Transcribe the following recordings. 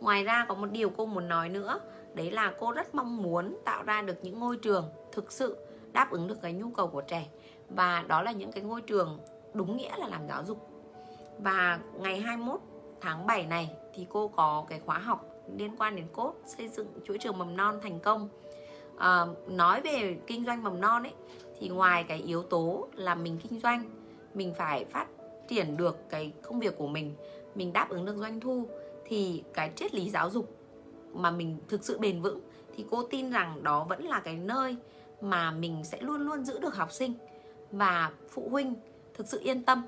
ngoài ra có một điều cô muốn nói nữa đấy là cô rất mong muốn tạo ra được những ngôi trường thực sự đáp ứng được cái nhu cầu của trẻ. Và đó là những cái ngôi trường đúng nghĩa là làm giáo dục. Và ngày 21 tháng 7 này thì cô có cái khóa học liên quan đến cốt xây dựng chuỗi trường mầm non thành công. À, nói về kinh doanh mầm non ấy thì ngoài cái yếu tố là mình kinh doanh mình phải phát triển được cái công việc của mình mình đáp ứng được doanh thu thì cái triết lý giáo dục mà mình thực sự bền vững thì cô tin rằng đó vẫn là cái nơi mà mình sẽ luôn luôn giữ được học sinh và phụ huynh thực sự yên tâm.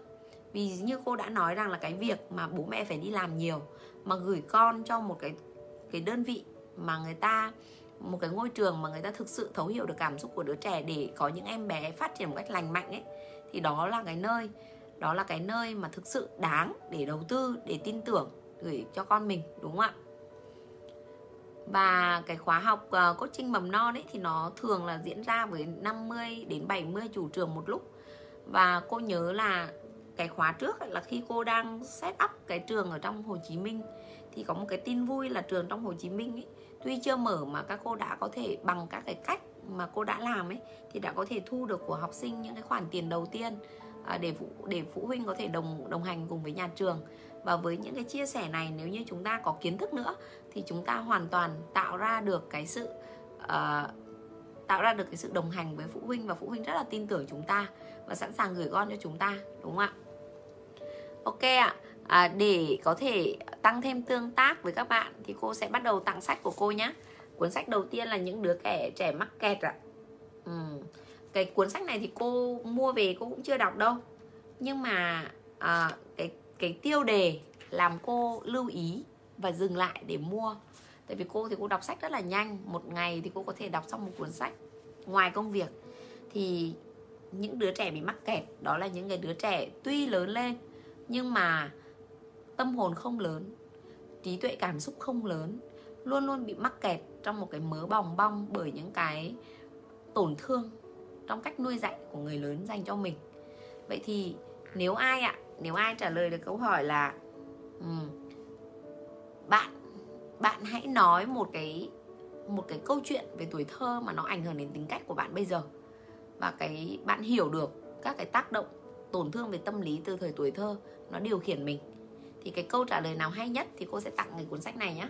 Vì như cô đã nói rằng là cái việc mà bố mẹ phải đi làm nhiều, mà gửi con cho một cái cái đơn vị mà người ta, một cái ngôi trường mà người ta thực sự thấu hiểu được cảm xúc của đứa trẻ để có những em bé phát triển một cách lành mạnh ấy, thì đó là cái nơi, đó là cái nơi mà thực sự đáng để đầu tư, để tin tưởng gửi cho con mình đúng không ạ? Và cái khóa học uh, coaching mầm non ấy thì nó thường là diễn ra với 50 đến 70 chủ trường một lúc. Và cô nhớ là cái khóa trước là khi cô đang set up cái trường ở trong Hồ Chí Minh thì có một cái tin vui là trường trong Hồ Chí Minh ấy, tuy chưa mở mà các cô đã có thể bằng các cái cách mà cô đã làm ấy thì đã có thể thu được của học sinh những cái khoản tiền đầu tiên. À, để phụ để phụ huynh có thể đồng đồng hành cùng với nhà trường. Và với những cái chia sẻ này nếu như chúng ta có kiến thức nữa thì chúng ta hoàn toàn tạo ra được cái sự uh, tạo ra được cái sự đồng hành với phụ huynh và phụ huynh rất là tin tưởng chúng ta và sẵn sàng gửi con cho chúng ta đúng không ạ? Ok ạ. À, để có thể tăng thêm tương tác với các bạn thì cô sẽ bắt đầu tặng sách của cô nhé cuốn sách đầu tiên là những đứa trẻ trẻ mắc kẹt ạ. Ừ cái cuốn sách này thì cô mua về cô cũng chưa đọc đâu. Nhưng mà à, cái cái tiêu đề làm cô lưu ý và dừng lại để mua. Tại vì cô thì cô đọc sách rất là nhanh một ngày thì cô có thể đọc xong một cuốn sách ngoài công việc. Thì những đứa trẻ bị mắc kẹt đó là những cái đứa trẻ tuy lớn lên nhưng mà tâm hồn không lớn trí tuệ cảm xúc không lớn luôn luôn bị mắc kẹt trong một cái mớ bòng bong bởi những cái tổn thương trong cách nuôi dạy của người lớn dành cho mình. Vậy thì nếu ai ạ nếu ai trả lời được câu hỏi là um, bạn bạn hãy nói một cái một cái câu chuyện về tuổi thơ mà nó ảnh hưởng đến tính cách của bạn bây giờ. Và cái bạn hiểu được các cái tác động tổn thương về tâm lý từ thời tuổi thơ nó điều khiển mình. Thì cái câu trả lời nào hay nhất thì cô sẽ tặng cái cuốn sách này nhé